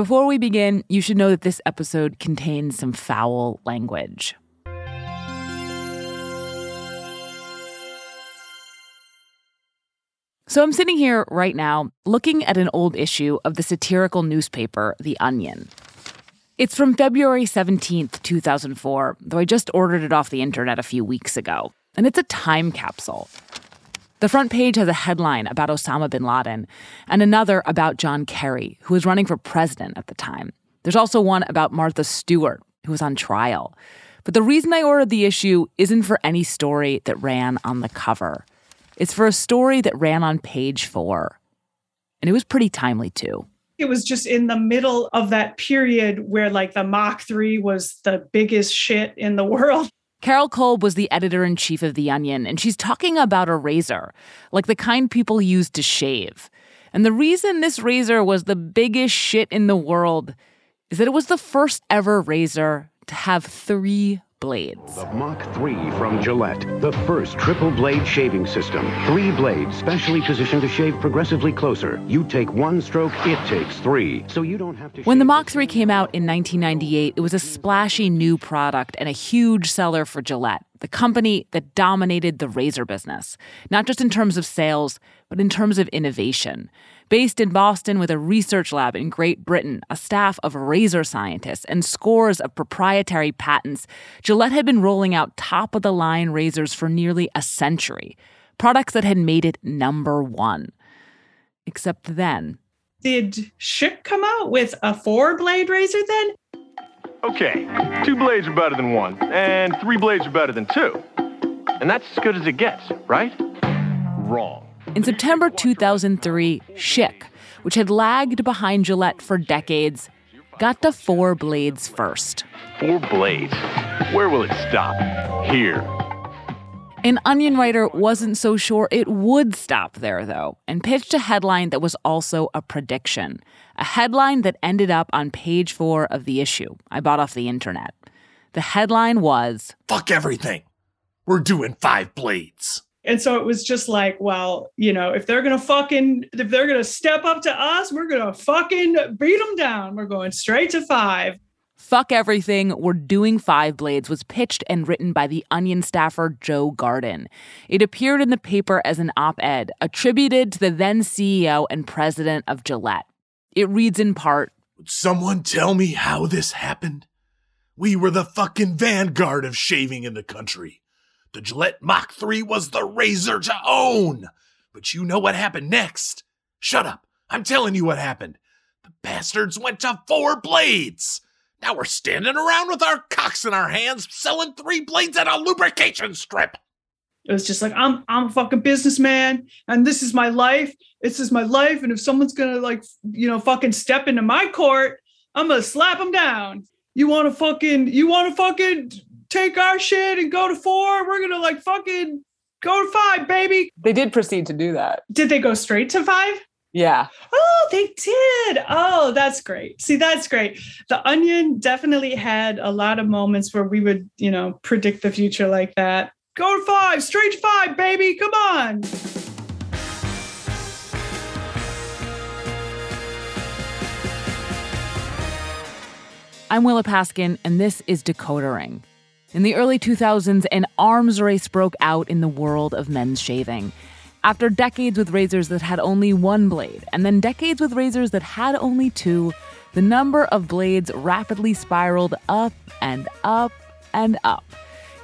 Before we begin, you should know that this episode contains some foul language. So I'm sitting here right now looking at an old issue of the satirical newspaper, The Onion. It's from February 17th, 2004, though I just ordered it off the internet a few weeks ago. And it's a time capsule. The front page has a headline about Osama bin Laden and another about John Kerry, who was running for president at the time. There's also one about Martha Stewart, who was on trial. But the reason I ordered the issue isn't for any story that ran on the cover. It's for a story that ran on page four. And it was pretty timely, too. It was just in the middle of that period where, like, the Mach 3 was the biggest shit in the world. Carol Kolb was the editor in chief of The Onion, and she's talking about a razor, like the kind people use to shave. And the reason this razor was the biggest shit in the world is that it was the first ever razor to have three blades. The Mach 3 from Gillette, the first triple blade shaving system. Three blades specially positioned to shave progressively closer. You take one stroke, it takes three. So you don't have to When the Mach 3 came out in 1998, it was a splashy new product and a huge seller for Gillette, the company that dominated the razor business, not just in terms of sales, but in terms of innovation. Based in Boston with a research lab in Great Britain, a staff of razor scientists, and scores of proprietary patents, Gillette had been rolling out top of the line razors for nearly a century, products that had made it number one. Except then. Did Schick come out with a four blade razor then? Okay, two blades are better than one, and three blades are better than two. And that's as good as it gets, right? Wrong. In September 2003, Schick, which had lagged behind Gillette for decades, got to four blades first. Four blades? Where will it stop? Here. An Onion writer wasn't so sure it would stop there, though, and pitched a headline that was also a prediction. A headline that ended up on page four of the issue I bought off the internet. The headline was Fuck everything. We're doing five blades. And so it was just like, well, you know, if they're gonna fucking, if they're gonna step up to us, we're gonna fucking beat them down. We're going straight to five. Fuck Everything, We're Doing Five Blades was pitched and written by the Onion staffer Joe Garden. It appeared in the paper as an op ed attributed to the then CEO and president of Gillette. It reads in part Would someone tell me how this happened? We were the fucking vanguard of shaving in the country. The Gillette Mach 3 was the razor to own. But you know what happened next? Shut up. I'm telling you what happened. The bastards went to four blades. Now we're standing around with our cocks in our hands selling three blades at a lubrication strip. It was just like I'm I'm a fucking businessman and this is my life. This is my life. And if someone's gonna like you know fucking step into my court, I'm gonna slap them down. You wanna fucking you wanna fucking take our shit and go to four? We're gonna like fucking go to five, baby. They did proceed to do that. Did they go straight to five? Yeah. Oh, they did. Oh, that's great. See, that's great. The Onion definitely had a lot of moments where we would, you know, predict the future like that. Go to five, straight to five, baby. Come on. I'm Willa Paskin, and this is Decoder Ring. In the early 2000s, an arms race broke out in the world of men's shaving. After decades with razors that had only one blade, and then decades with razors that had only two, the number of blades rapidly spiraled up and up and up.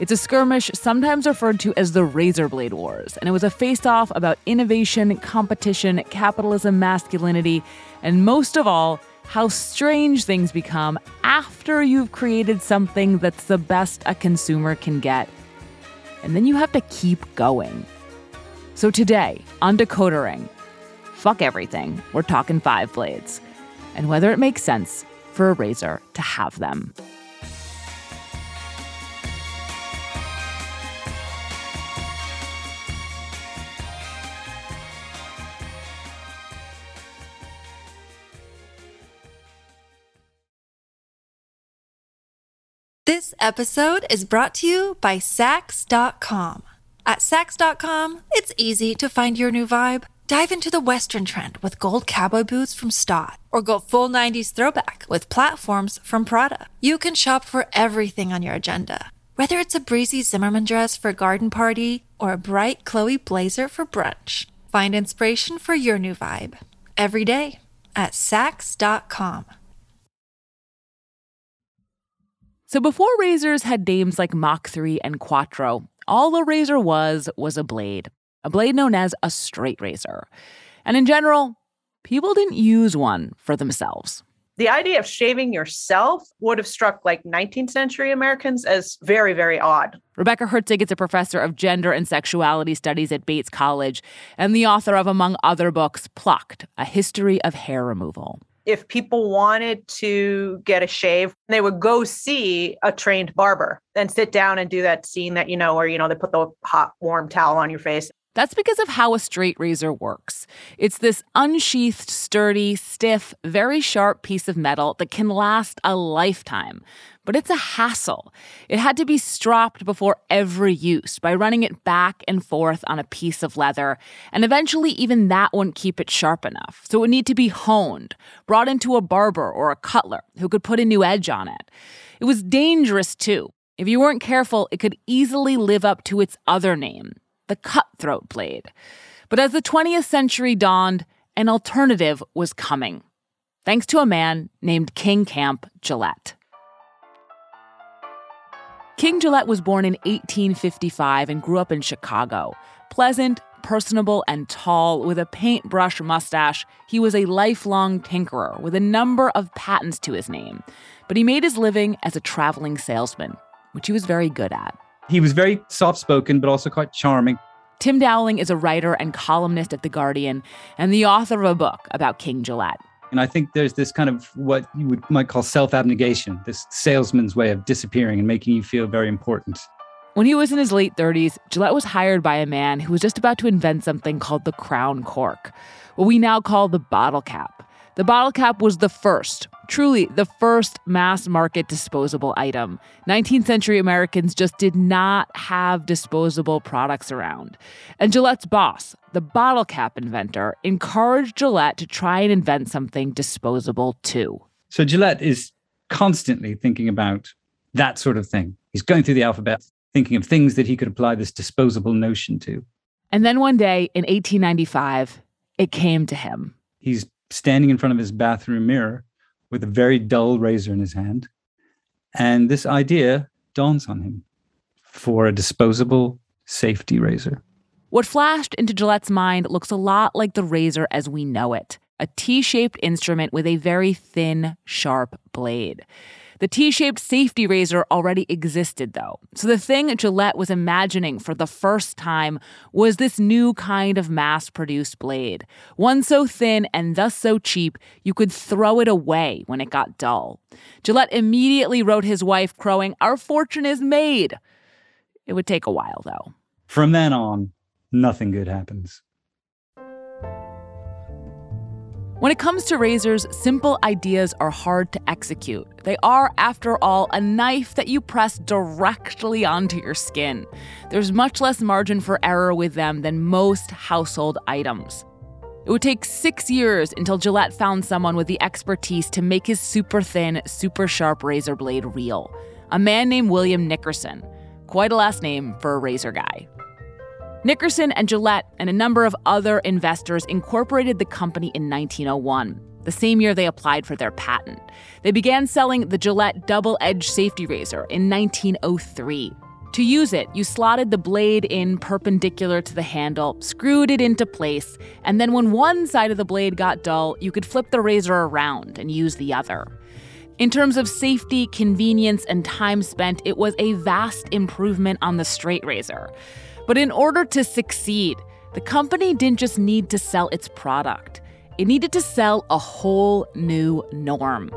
It's a skirmish sometimes referred to as the Razor Blade Wars, and it was a face off about innovation, competition, capitalism, masculinity, and most of all, how strange things become after you've created something that's the best a consumer can get. And then you have to keep going. So today, on Decoder Ring, fuck everything, we're talking five blades, and whether it makes sense for a razor to have them. This episode is brought to you by Saks.com. At Saks.com, it's easy to find your new vibe. Dive into the Western trend with gold cowboy boots from Staud, or go full 90s throwback with platforms from Prada. You can shop for everything on your agenda, whether it's a breezy Zimmermann dress for a garden party or a bright Chloe blazer for brunch. Find inspiration for your new vibe every day at Saks.com. So before razors had names like Mach 3 and Quattro, all a razor was was a blade, a blade known as a straight razor. And in general, people didn't use one for themselves. The idea of shaving yourself would have struck like 19th century Americans as very, very odd. Rebecca Herzig is a professor of gender and sexuality studies at Bates College and the author of, among other books, Plucked A History of Hair Removal if people wanted to get a shave, they would go see a trained barber and sit down and do that scene that you know where you know they put the hot warm towel on your face. That's because of how a straight razor works. It's this unsheathed, sturdy, stiff, very sharp piece of metal that can last a lifetime. But it's a hassle. It had to be stropped before every use by running it back and forth on a piece of leather, and eventually even that wouldn't keep it sharp enough. So it would need to be honed, brought into a barber or a cutler who could put a new edge on it. It was dangerous too. If you weren't careful, it could easily live up to its other name, the cutthroat blade. But as the 20th century dawned, an alternative was coming, thanks to a man named King Camp Gillette. King Gillette was born in 1855 and grew up in Chicago. Pleasant, personable, and tall, with a paintbrush mustache, he was a lifelong tinkerer with a number of patents to his name. But he made his living as a traveling salesman, which he was very good at. He was very soft spoken, but also quite charming. Tim Dowling is a writer and columnist at The Guardian and the author of a book about King Gillette. And I think there's this kind of what you would might call self-abnegation, this salesman's way of disappearing and making you feel very important. When he was in his late 30s, Gillette was hired by a man who was just about to invent something called the crown cork, what we now call the bottle cap. The bottle cap was the first, truly the first mass market disposable item. 19th century Americans just did not have disposable products around. And Gillette's boss, the bottle cap inventor, encouraged Gillette to try and invent something disposable too. So Gillette is constantly thinking about that sort of thing. He's going through the alphabet, thinking of things that he could apply this disposable notion to. And then one day in 1895, it came to him. He's standing in front of his bathroom mirror with a very dull razor in his hand. And this idea dawns on him for a disposable safety razor. What flashed into Gillette's mind looks a lot like the razor as we know it a T shaped instrument with a very thin, sharp blade. The T shaped safety razor already existed, though. So the thing Gillette was imagining for the first time was this new kind of mass produced blade. One so thin and thus so cheap, you could throw it away when it got dull. Gillette immediately wrote his wife, crowing, Our fortune is made. It would take a while, though. From then on, nothing good happens. When it comes to razors, simple ideas are hard to execute. They are, after all, a knife that you press directly onto your skin. There's much less margin for error with them than most household items. It would take six years until Gillette found someone with the expertise to make his super thin, super sharp razor blade real. A man named William Nickerson. Quite a last name for a razor guy. Nickerson and Gillette and a number of other investors incorporated the company in 1901, the same year they applied for their patent. They began selling the Gillette double edged safety razor in 1903. To use it, you slotted the blade in perpendicular to the handle, screwed it into place, and then when one side of the blade got dull, you could flip the razor around and use the other. In terms of safety, convenience, and time spent, it was a vast improvement on the straight razor. But in order to succeed, the company didn't just need to sell its product, it needed to sell a whole new norm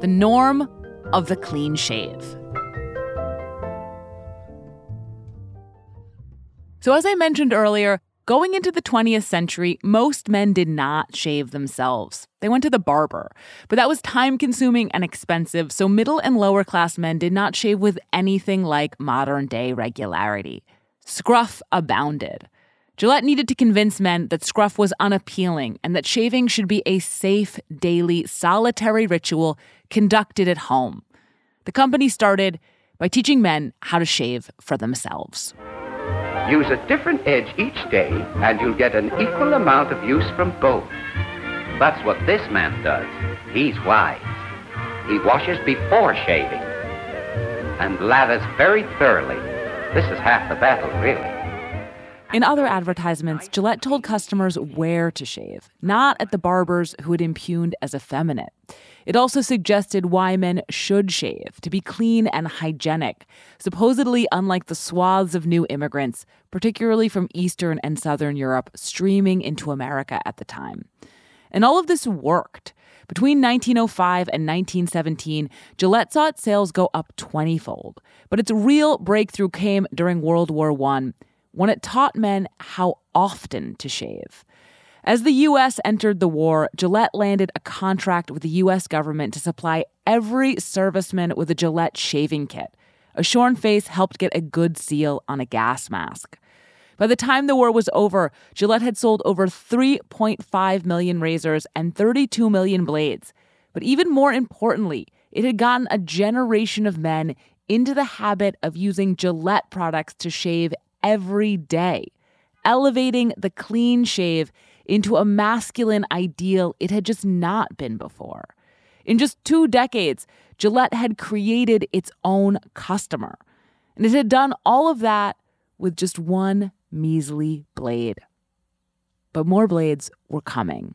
the norm of the clean shave. So, as I mentioned earlier, going into the 20th century, most men did not shave themselves. They went to the barber. But that was time consuming and expensive, so middle and lower class men did not shave with anything like modern day regularity. Scruff abounded. Gillette needed to convince men that scruff was unappealing and that shaving should be a safe, daily, solitary ritual conducted at home. The company started by teaching men how to shave for themselves. Use a different edge each day, and you'll get an equal amount of use from both. That's what this man does. He's wise. He washes before shaving and lathers very thoroughly. This is half the battle, really. In other advertisements, Gillette told customers where to shave, not at the barbers who had impugned as effeminate. It also suggested why men should shave, to be clean and hygienic, supposedly unlike the swaths of new immigrants, particularly from Eastern and Southern Europe, streaming into America at the time. And all of this worked. Between 1905 and 1917, Gillette saw its sales go up 20 fold. But its real breakthrough came during World War I when it taught men how often to shave. As the U.S. entered the war, Gillette landed a contract with the U.S. government to supply every serviceman with a Gillette shaving kit. A shorn face helped get a good seal on a gas mask. By the time the war was over, Gillette had sold over 3.5 million razors and 32 million blades. But even more importantly, it had gotten a generation of men into the habit of using Gillette products to shave every day, elevating the clean shave into a masculine ideal it had just not been before. In just two decades, Gillette had created its own customer. And it had done all of that with just one measly blade. But more blades were coming.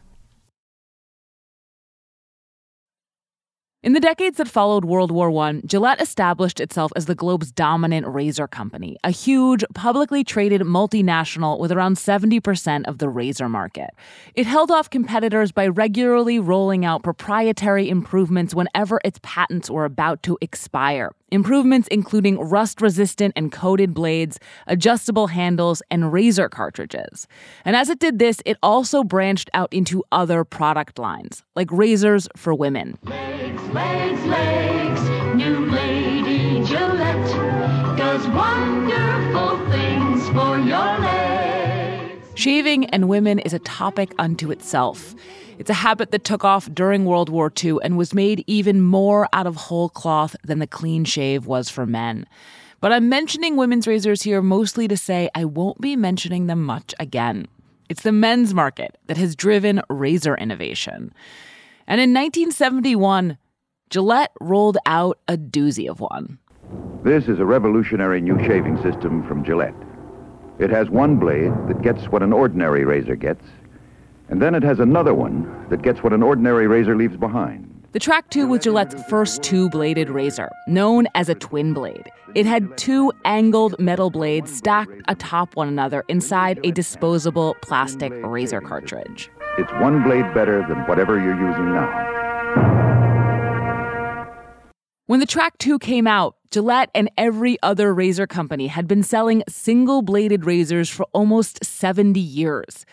In the decades that followed World War I, Gillette established itself as the globe's dominant razor company, a huge, publicly traded multinational with around 70% of the razor market. It held off competitors by regularly rolling out proprietary improvements whenever its patents were about to expire. Improvements including rust resistant and coated blades, adjustable handles, and razor cartridges. And as it did this, it also branched out into other product lines, like razors for women. Legs, legs, legs, new lady Gillette does wonderful things for your legs. Shaving and women is a topic unto itself. It's a habit that took off during World War II and was made even more out of whole cloth than the clean shave was for men. But I'm mentioning women's razors here mostly to say I won't be mentioning them much again. It's the men's market that has driven razor innovation. And in 1971, Gillette rolled out a doozy of one. This is a revolutionary new shaving system from Gillette. It has one blade that gets what an ordinary razor gets, and then it has another one that gets what an ordinary razor leaves behind. The Trac II was Gillette's first two bladed razor, known as a twin blade. It had two angled metal blades stacked atop one another inside a disposable plastic razor cartridge. It's one blade better than whatever you're using now. When the Trac II came out, Gillette and every other razor company had been selling single bladed razors for almost 70 years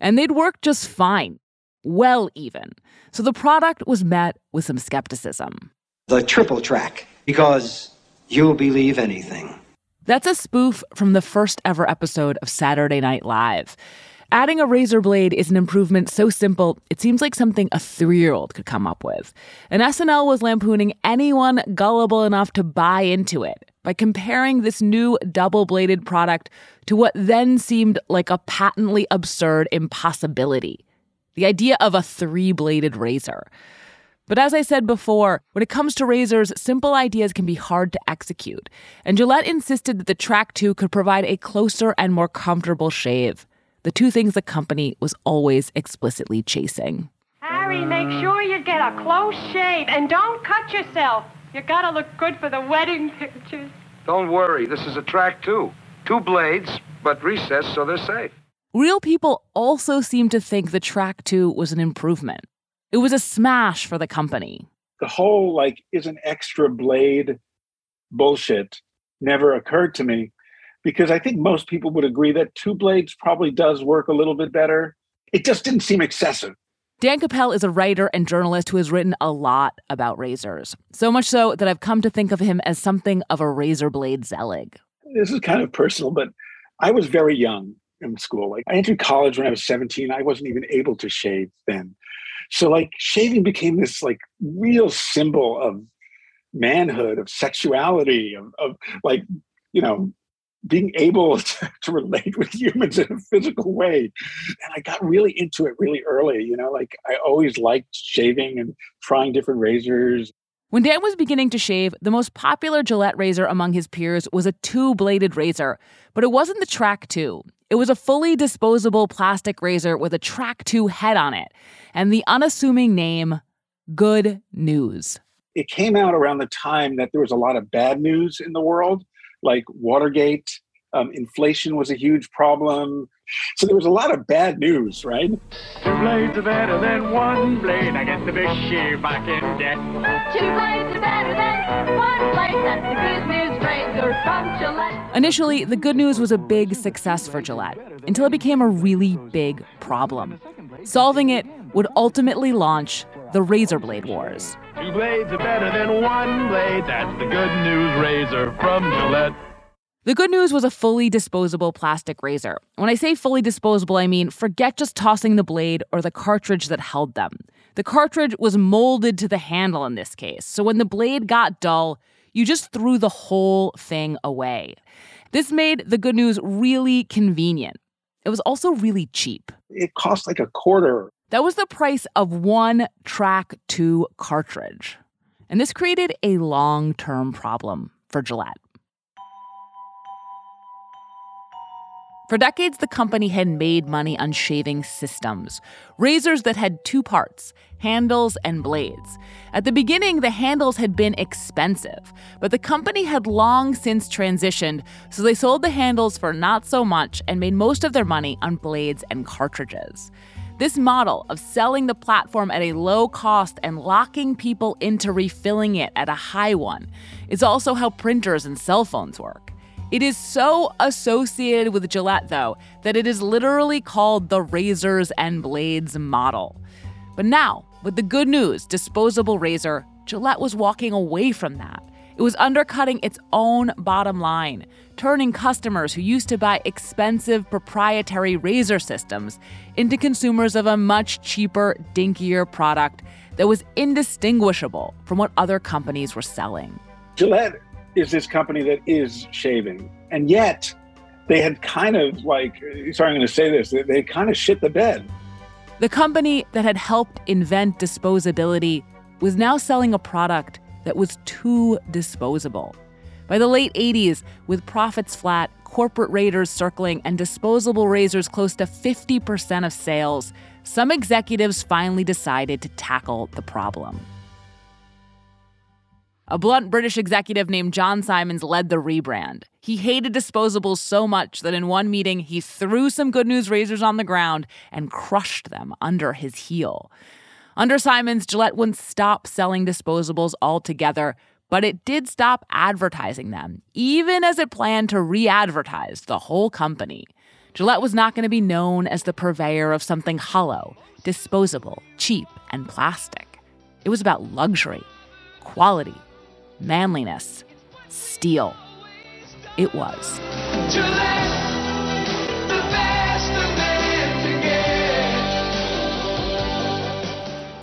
and they'd worked just fine. Well, even. So the product was met with some skepticism. The triple track, because you'll believe anything. That's a spoof from the first ever episode of Saturday Night Live. Adding a razor blade is an improvement so simple, it seems like something a three year old could come up with. And SNL was lampooning anyone gullible enough to buy into it by comparing this new double bladed product to what then seemed like a patently absurd impossibility the idea of a three bladed razor. But as I said before, when it comes to razors, simple ideas can be hard to execute. And Gillette insisted that the Trac II could provide a closer and more comfortable shave. The two things the company was always explicitly chasing. Harry, make sure you get a close shave and don't cut yourself. You gotta look good for the wedding pictures. Don't worry, this is a Trac II. Two blades, but recessed so they're safe. Real people also seemed to think the Trac II was an improvement. It was a smash for the company. The whole, like, is an extra blade bullshit never occurred to me because I think most people would agree that two blades probably does work a little bit better. It just didn't seem excessive. Dan Capel is a writer and journalist who has written a lot about razors. So much so that I've come to think of him as something of a razor blade zealot. This is kind of personal, but I was very young in school. Like I entered college when I was 17. I wasn't even able to shave then. So like shaving became this like real symbol of manhood, of sexuality, of, of like, you know, being able to, to, relate with humans in a physical way. And I got really into it really early. You know, like I always liked shaving and trying different razors. When Dan was beginning to shave, the most popular Gillette razor among his peers was a two bladed razor, but it wasn't the Trac II. It was a fully disposable plastic razor with a Trac II head on it and the unassuming name Good News. It came out around the time that there was a lot of bad news in the world like Watergate. Um, inflation was a huge problem. So there was a lot of bad news, right? Two blades are better than one blade. I get the big shave I can get. Two blades are better than one blade. That's the good news razor from Gillette. Initially, the good news was a big success for Gillette until it became a really big problem. Solving it would ultimately launch the razor blade wars. Two blades are better than one blade. That's the good news razor from Gillette. The good news was a fully disposable plastic razor. When I say fully disposable, I mean forget just tossing the blade or the cartridge that held them. The cartridge was molded to the handle in this case, so when the blade got dull, you just threw the whole thing away. This made the good news really convenient. It was also really cheap. It cost like a quarter. That was the price of one Trac II cartridge. And this created a long term problem for Gillette. For decades, the company had made money on shaving systems, razors that had two parts handles and blades. At the beginning, the handles had been expensive, but the company had long since transitioned, so they sold the handles for not so much and made most of their money on blades and cartridges. This model of selling the platform at a low cost and locking people into refilling it at a high one is also how printers and cell phones work. It is so associated with Gillette, though, that it is literally called the razors and blades model. But now, with the good news disposable razor, Gillette was walking away from that. It was undercutting its own bottom line, turning customers who used to buy expensive proprietary razor systems into consumers of a much cheaper, dinkier product that was indistinguishable from what other companies were selling. Gillette is this company that is shaving. And yet, they had kind of like, sorry, I'm going to say this, they, they kind of shit the bed. The company that had helped invent disposability was now selling a product that was too disposable. By the late 80s, with profits flat, corporate raiders circling, and disposable razors close to 50% of sales, some executives finally decided to tackle the problem. A blunt British executive named John Simons led the rebrand. He hated disposables so much that in one meeting, he threw some good news razors on the ground and crushed them under his heel. Under Simons, Gillette wouldn't stop selling disposables altogether, but it did stop advertising them, even as it planned to re advertise the whole company. Gillette was not going to be known as the purveyor of something hollow, disposable, cheap, and plastic. It was about luxury, quality, manliness, steel. It was. Gillette,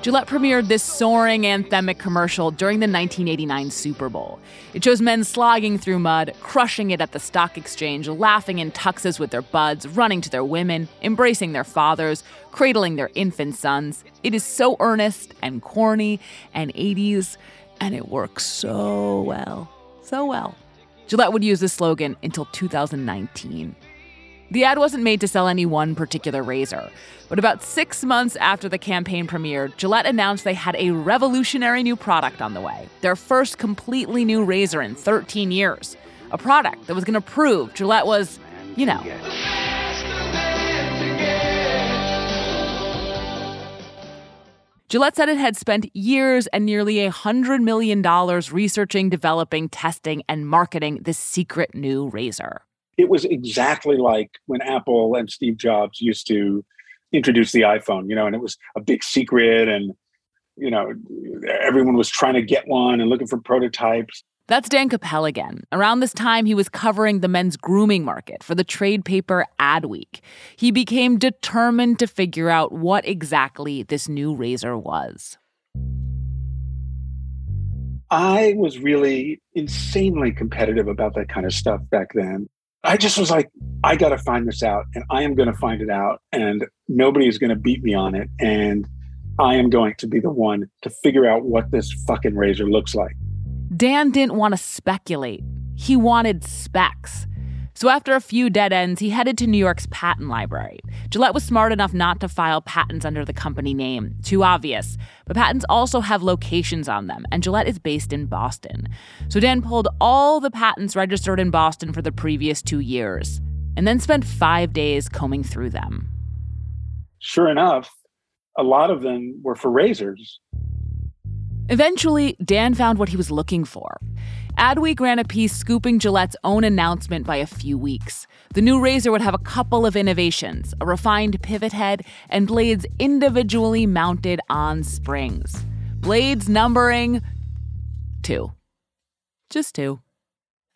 Gillette premiered this soaring anthemic commercial during the 1989 Super Bowl. It shows men slogging through mud, crushing it at the stock exchange, laughing in tuxes with their buds, running to their women, embracing their fathers, cradling their infant sons. It is so earnest and corny and 80s, and it works so well. So well. Gillette would use this slogan until 2019. The ad wasn't made to sell any one particular razor, but about six months after the campaign premiered, Gillette announced they had a revolutionary new product on the way their first completely new razor in 13 years. A product that was going to prove Gillette was, you know. Gillette said it had spent years and nearly a $100 million researching, developing, testing, and marketing this secret new razor. It was exactly like when Apple and Steve Jobs used to introduce the iPhone, you know, and it was a big secret and, you know, everyone was trying to get one and looking for prototypes. That's Dan Capel again. Around this time, he was covering the men's grooming market for the trade paper Adweek. He became determined to figure out what exactly this new razor was. I was really insanely competitive about that kind of stuff back then. I just was like, I got to find this out and I am going to find it out and nobody is going to beat me on it. And I am going to be the one to figure out what this fucking razor looks like. Dan didn't want to speculate, he wanted specs. So after a few dead ends, he headed to New York's patent library. Gillette was smart enough not to file patents under the company name, too obvious. But patents also have locations on them, and Gillette is based in Boston. So Dan pulled all the patents registered in Boston for the previous two years, and then spent five days combing through them. Sure enough, a lot of them were for razors. Eventually, Dan found what he was looking for. Adweek ran a piece scooping Gillette's own announcement by a few weeks. The new razor would have a couple of innovations a refined pivot head and blades individually mounted on springs. Blades numbering two. Just two.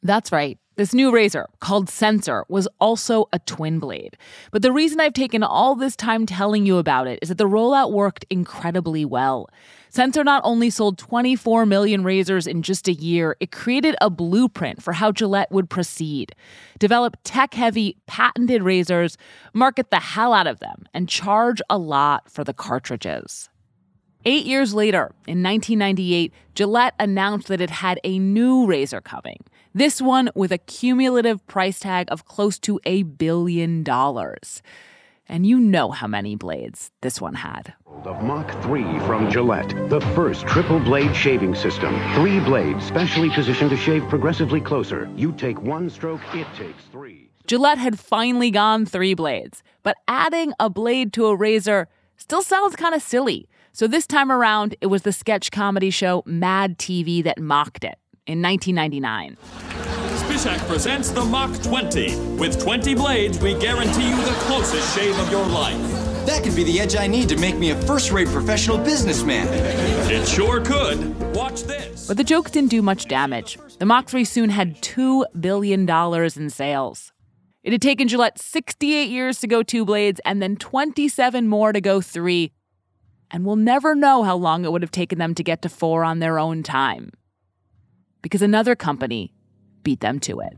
That's right. This new razor, called Sensor, was also a twin blade. But the reason I've taken all this time telling you about it is that the rollout worked incredibly well. Sensor not only sold 24 million razors in just a year, it created a blueprint for how Gillette would proceed. Develop tech heavy, patented razors, market the hell out of them, and charge a lot for the cartridges. Eight years later, in 1998, Gillette announced that it had a new razor coming. This one with a cumulative price tag of close to a billion dollars. And you know how many blades this one had. Of Mach 3 from Gillette, the first triple blade shaving system. Three blades specially positioned to shave progressively closer. You take one stroke, it takes three. Gillette had finally gone three blades, but adding a blade to a razor still sounds kind of silly. So this time around, it was the sketch comedy show Mad TV that mocked it in 1999. Spishak presents the Mach 20. With 20 blades, we guarantee you the closest shave of your life. That could be the edge I need to make me a first rate professional businessman. It sure could. Watch this. But the joke didn't do much damage. The Mach 3 soon had $2 billion in sales. It had taken Gillette 68 years to go two blades and then 27 more to go three. And we'll never know how long it would have taken them to get to four on their own time. Because another company beat them to it.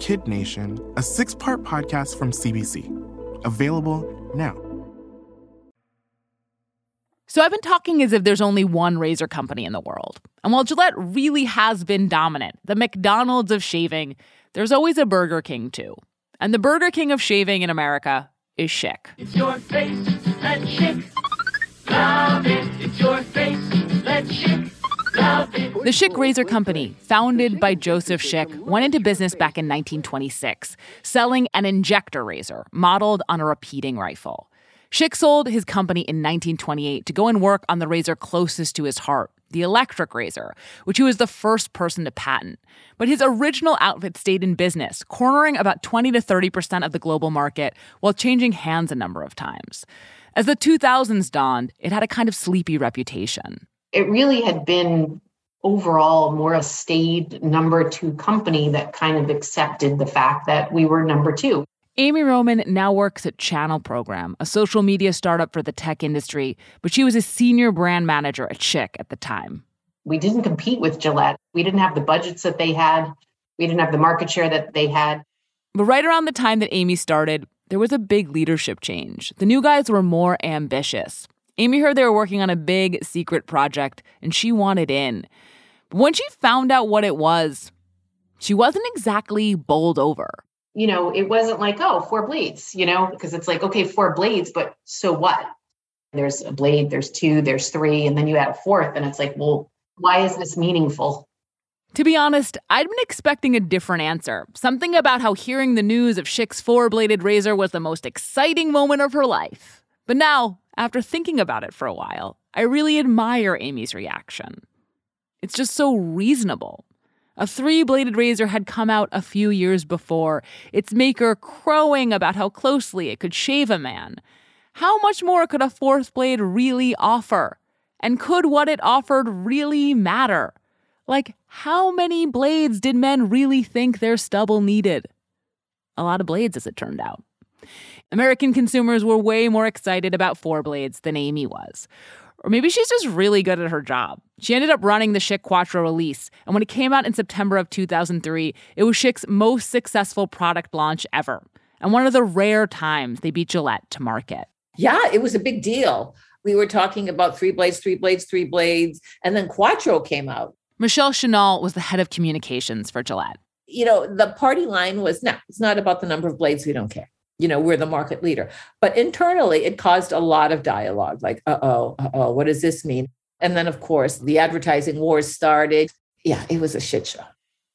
Kid Nation, a six part podcast from CBC. Available now. So I've been talking as if there's only one razor company in the world. And while Gillette really has been dominant, the McDonald's of shaving, there's always a Burger King too. And the Burger King of shaving in America is Schick. It's your face, let's Schick. Love it. It's your face, let's Schick. The Schick Razor Company, founded by Joseph Schick, went into business back in 1926, selling an injector razor modeled on a repeating rifle. Schick sold his company in 1928 to go and work on the razor closest to his heart, the electric razor, which he was the first person to patent. But his original outfit stayed in business, cornering about 20 to 30% of the global market while changing hands a number of times. As the 2000s dawned, it had a kind of sleepy reputation. It really had been overall more a staid number two company that kind of accepted the fact that we were number two. Amy Roman now works at Channel Program, a social media startup for the tech industry, but she was a senior brand manager at Schick at the time. We didn't compete with Gillette. We didn't have the budgets that they had. We didn't have the market share that they had. But right around the time that Amy started, there was a big leadership change. The new guys were more ambitious. Amy heard they were working on a big secret project and she wanted in. But when she found out what it was, she wasn't exactly bowled over. You know, it wasn't like, oh, four blades, you know, because it's like, okay, four blades, but so what? There's a blade, there's two, there's three, and then you add a fourth, and it's like, well, why is this meaningful? To be honest, I'd been expecting a different answer. Something about how hearing the news of Schick's four bladed razor was the most exciting moment of her life. But now, after thinking about it for a while, I really admire Amy's reaction. It's just so reasonable. A three bladed razor had come out a few years before, its maker crowing about how closely it could shave a man. How much more could a fourth blade really offer? And could what it offered really matter? Like, how many blades did men really think their stubble needed? A lot of blades, as it turned out. American consumers were way more excited about four blades than Amy was. Or maybe she's just really good at her job. She ended up running the Schick Quattro release, and when it came out in September of 2003, it was Schick's most successful product launch ever, and one of the rare times they beat Gillette to market. Yeah, it was a big deal. We were talking about three blades, three blades, three blades, and then Quattro came out. Michelle Szynal was the head of communications for Gillette. You know, the party line was no, it's not about the number of blades, we don't care. You know, we're the market leader. But internally, it caused a lot of dialogue like, uh oh, uh oh, what does this mean? And then, of course, the advertising wars started. Yeah, it was a shit show.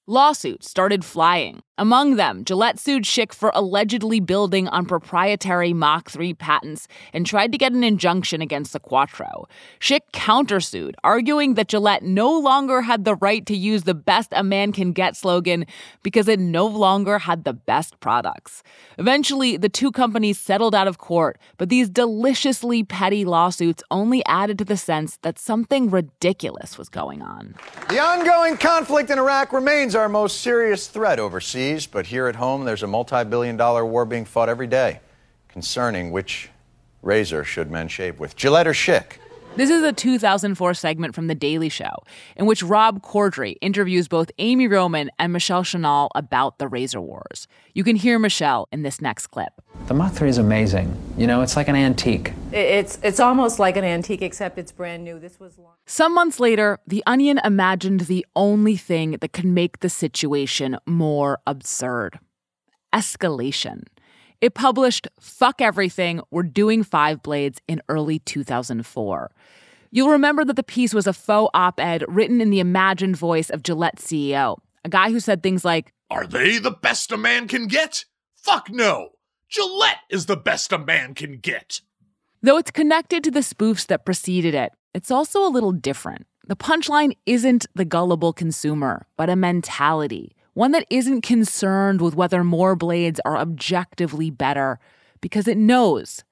Lawsuits started flying. Among them, Gillette sued Schick for allegedly building on proprietary Mach 3 patents and tried to get an injunction against the Quattro. Schick countersued, arguing that Gillette no longer had the right to use the best a man can get slogan because it no longer had the best products. Eventually, the two companies settled out of court, but these deliciously petty lawsuits only added to the sense that something ridiculous was going on. The ongoing conflict in Iraq remains our most serious threat overseas, but here at home, there's a multi billion dollar war being fought every day concerning which razor should men shave with Gillette or Schick. This is a 2004 segment from The Daily Show in which Rob Corddry interviews both Amy Roman and Michelle Szynal about the razor wars. You can hear Michelle in this next clip. The Mach 3 is amazing. You know, it's like an antique. It's it's almost like an antique, except it's brand new. This was long. Some months later, The Onion imagined the only thing that could make the situation more absurd escalation. It published Fuck Everything, We're Doing Five Blades in early 2004. You'll remember that the piece was a faux op ed written in the imagined voice of Gillette's CEO, a guy who said things like, Are they the best a man can get? Fuck no. Gillette is the best a man can get. Though it's connected to the spoofs that preceded it, it's also a little different. The punchline isn't the gullible consumer, but a mentality, one that isn't concerned with whether more blades are objectively better, because it knows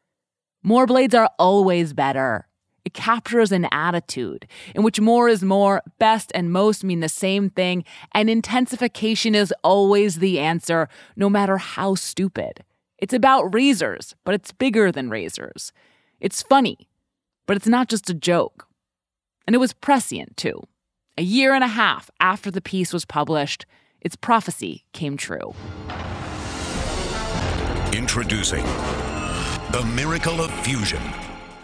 more blades are always better. It captures an attitude in which more is more, best and most mean the same thing, and intensification is always the answer, no matter how stupid. It's about razors, but it's bigger than razors. It's funny, but it's not just a joke. And it was prescient, too. A year and a half after the piece was published, its prophecy came true. Introducing the miracle of fusion.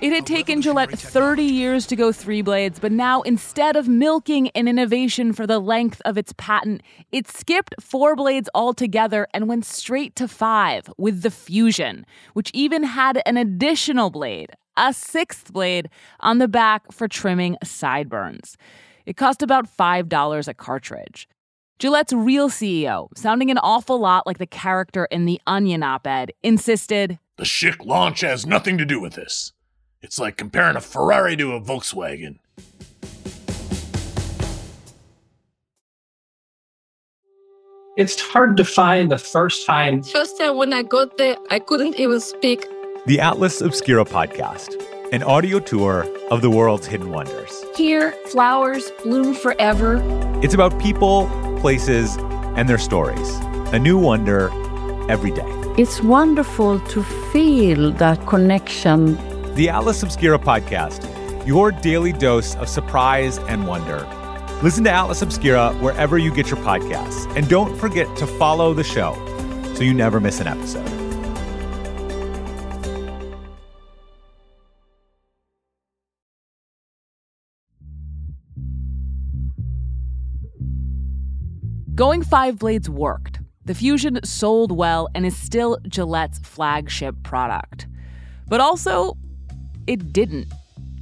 It had taken Gillette 30 years to go three blades, but now instead of milking an innovation for the length of its patent, it skipped four blades altogether and went straight to five with the Fusion, which even had an additional blade, a sixth blade, on the back for trimming sideburns. It cost about $5 a cartridge. Gillette's real CEO, sounding an awful lot like the character in the Onion op ed, insisted The Schick launch has nothing to do with this. It's like comparing a Ferrari to a Volkswagen. It's hard to find the first time. First time when I got there, I couldn't even speak. The Atlas Obscura podcast, an audio tour of the world's hidden wonders. Here, flowers bloom forever. It's about people, places, and their stories. A new wonder every day. It's wonderful to feel that connection. The Atlas Obscura podcast, your daily dose of surprise and wonder. Listen to Atlas Obscura wherever you get your podcasts. And don't forget to follow the show so you never miss an episode. Going five blades worked. The Fusion sold well and is still Gillette's flagship product. But also, it didn't.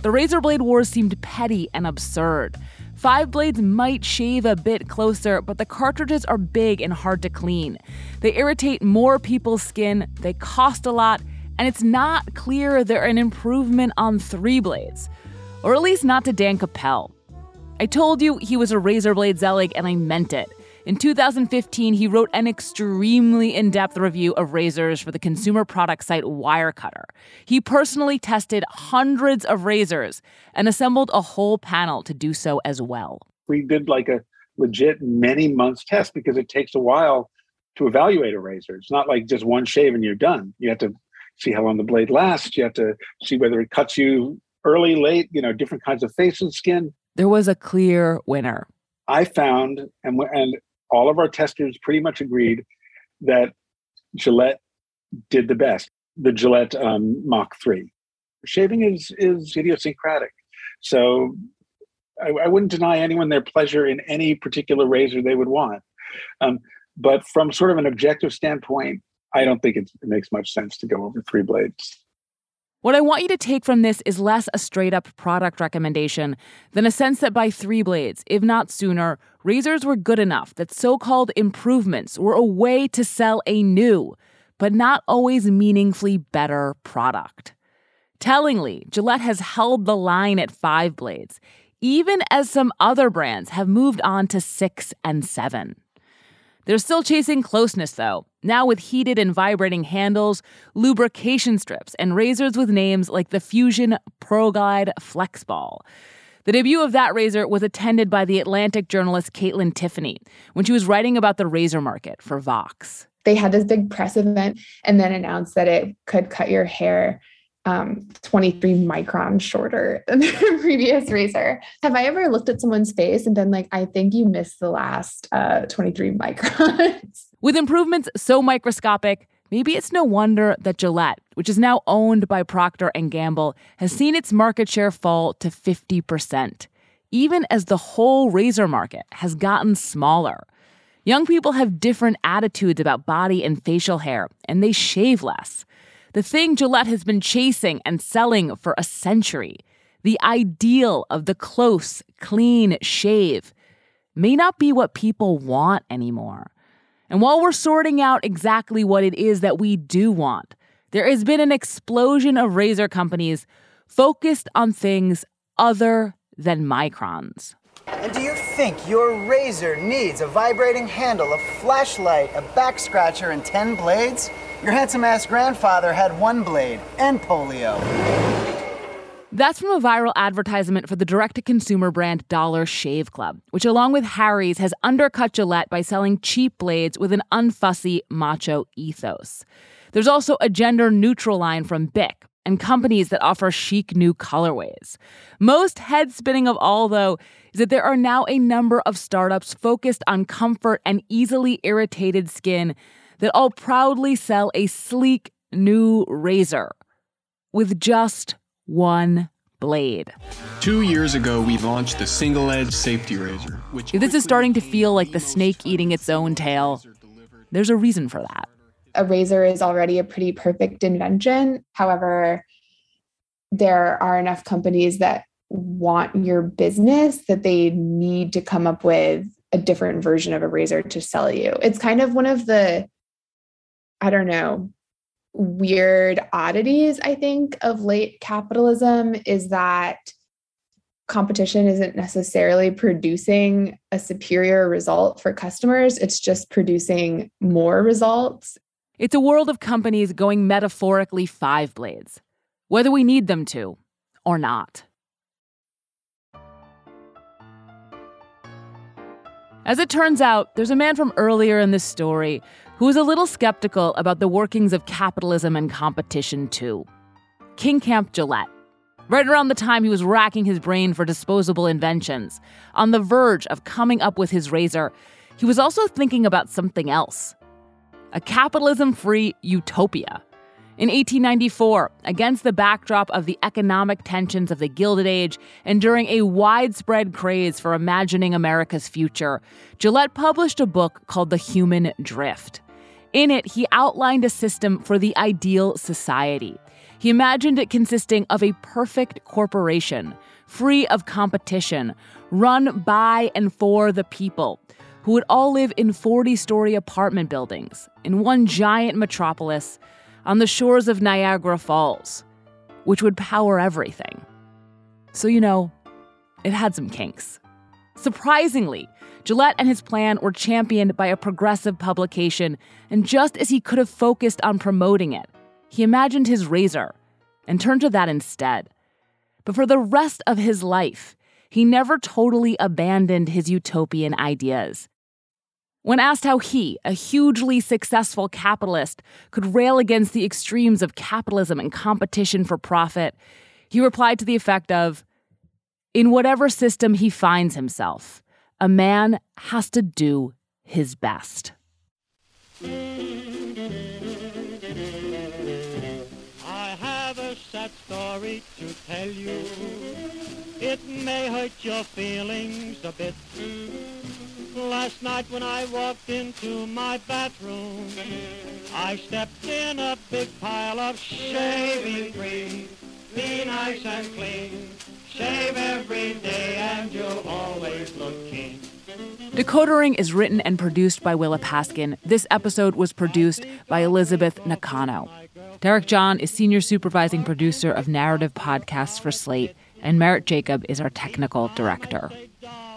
The razor blade wars seemed petty and absurd. Five blades might shave a bit closer, but the cartridges are big and hard to clean. They irritate more people's skin, they cost a lot, and it's not clear they're an improvement on three blades. Or at least not to Dan Capel. I told you he was a razor blade zealot, and I meant it. In 2015, he wrote an extremely in depth review of razors for the consumer product site Wirecutter. He personally tested hundreds of razors and assembled a whole panel to do so as well. We did like a legit many months test because it takes a while to evaluate a razor. It's not like just one shave and you're done. You have to see how long the blade lasts. You have to see whether it cuts you early, late, you know, different kinds of face and skin. There was a clear winner. I found, and, and all of our testers pretty much agreed that Gillette did the best. The Gillette um, Mach 3. Shaving is is idiosyncratic. So I, I, wouldn't deny anyone their pleasure in any particular razor they would want. Um, but from sort of an objective standpoint, I don't think it makes much sense to go over three blades. What I want you to take from this is less a straight up product recommendation than a sense that by three blades, if not sooner, razors were good enough that so called improvements were a way to sell a new, but not always meaningfully better product. Tellingly, Gillette has held the line at five blades, even as some other brands have moved on to six and seven. They're still chasing closeness, though, now with heated and vibrating handles, lubrication strips, and razors with names like the Fusion ProGlide FlexBall. The debut of that razor was attended by the Atlantic journalist Kaitlyn Tiffany when she was writing about the razor market for Vox. They had this big press event and then announced that it could cut your hair um, 23 microns shorter than the previous razor. Have I ever looked at someone's face and been like, I think you missed the last uh, 23 microns? With improvements so microscopic, maybe it's no wonder that Gillette, which is now owned by Procter and Gamble, has seen its market share fall to 50%, even as the whole razor market has gotten smaller. Young people have different attitudes about body and facial hair, and they shave less the thing Gillette has been chasing and selling for a century, the ideal of the close, clean shave, may not be what people want anymore. And while we're sorting out exactly what it is that we do want, there has been an explosion of razor companies focused on things other than microns. And do you think your razor needs a vibrating handle, a flashlight, a back scratcher, and 10 blades? Your handsome ass grandfather had one blade and polio. That's from a viral advertisement for the direct to consumer brand Dollar Shave Club, which, along with Harry's, has undercut Gillette by selling cheap blades with an unfussy macho ethos. There's also a gender neutral line from Bic, and companies that offer chic new colorways. Most head spinning of all, though, is that there are now a number of startups focused on comfort and easily irritated skin that all proudly sell a sleek new razor with just one blade. Two years ago, we launched the single edge safety razor, which If this is starting to feel like the snake eating its own tail, there's a reason for that. A razor is already a pretty perfect invention. However, there are enough companies that want your business that they need to come up with a different version of a razor to sell you. It's kind of one of the, I don't know, weird oddities, I think, of late capitalism is that competition isn't necessarily producing a superior result for customers, it's just producing more results. It's a world of companies going metaphorically five blades, whether we need them to or not. As it turns out, there's a man from earlier in this story who was a little skeptical about the workings of capitalism and competition, too. King Camp Gillette. Right around the time he was racking his brain for disposable inventions, on the verge of coming up with his razor, he was also thinking about something else a capitalism free utopia. In 1894, against the backdrop of the economic tensions of the Gilded Age and during a widespread craze for imagining America's future, Gillette published a book called The Human Drift. In it, he outlined a system for the ideal society. He imagined it consisting of a perfect corporation, free of competition, run by and for the people, who would all live in 40 story apartment buildings in one giant metropolis on the shores of Niagara Falls, which would power everything. So, you know, it had some kinks. Surprisingly, Gillette and his plan were championed by a progressive publication, and just as he could have focused on promoting it, he imagined his razor and turned to that instead. But for the rest of his life, he never totally abandoned his utopian ideas. When asked how he, a hugely successful capitalist, could rail against the extremes of capitalism and competition for profit, he replied to the effect of In whatever system he finds himself, a man has to do his best. I have a sad story to tell you. It may hurt your feelings a bit. Last night when I walked into my bathroom, I stepped in a big pile of shaving cream. Be nice and clean. Shave every day and you'll always look keen. Decoder Ring is written and produced by Willa Paskin. This episode was produced by Elizabeth Nakano. Derek John is senior supervising producer of narrative podcasts for Slate, and Merritt Jacob is our technical director.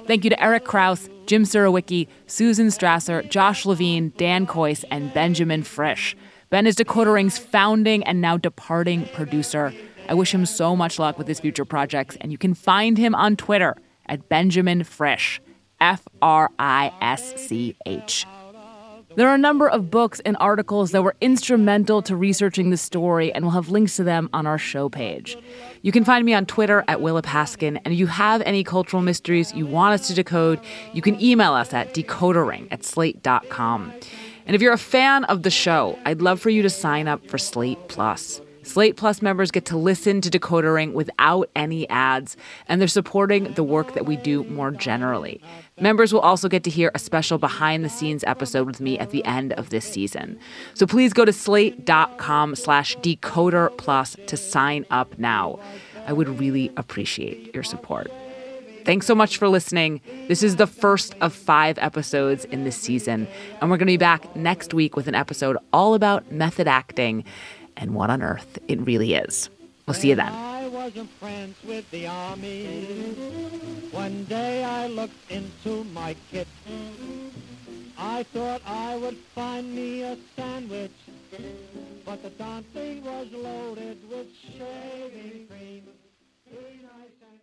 Thank you to Eric Kraus, Jim Surowiecki, Susan Strasser, Josh Levin, Dan Kois, and Benjamin Frisch. Ben is Decoder Ring's founding and now departing producer. I wish him so much luck with his future projects, and you can find him on Twitter at Benjamin Frisch, F R I S C H. There are a number of books and articles that were instrumental to researching the story, and we'll have links to them on our show page. You can find me on Twitter at Willa Paskin, and if you have any cultural mysteries you want us to decode, you can email us at decodering at slate.com. And if you're a fan of the show, I'd love for you to sign up for Slate Plus. Slate Plus members get to listen to Decoder Ring without any ads, and they're supporting the work that we do more generally. Members will also get to hear a special behind the scenes episode with me at the end of this season. So please go to slate.com slash decoder plus to sign up now. I would really appreciate your support. Thanks so much for listening. This is the first of five episodes in this season, and we're going to be back next week with an episode all about method acting and what on earth it really is. We'll see you then. I wasn't friends with the army. One day I looked into my kit. I thought I would find me a sandwich, but the darn thing was loaded with shaving cream. Be nice and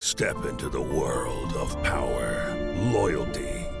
Step into the world of power, loyalty,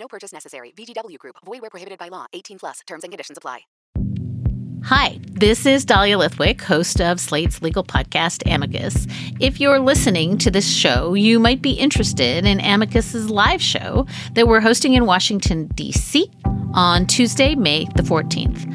No purchase necessary. VGW Group. Void where prohibited by law. 18 plus. Terms and conditions apply. Hi, this is Dahlia Lithwick, host of Slate's legal podcast, Amicus. If you're listening to this show, you might be interested in Amicus's live show that we're hosting in Washington, D.C. on Tuesday, May the 14th.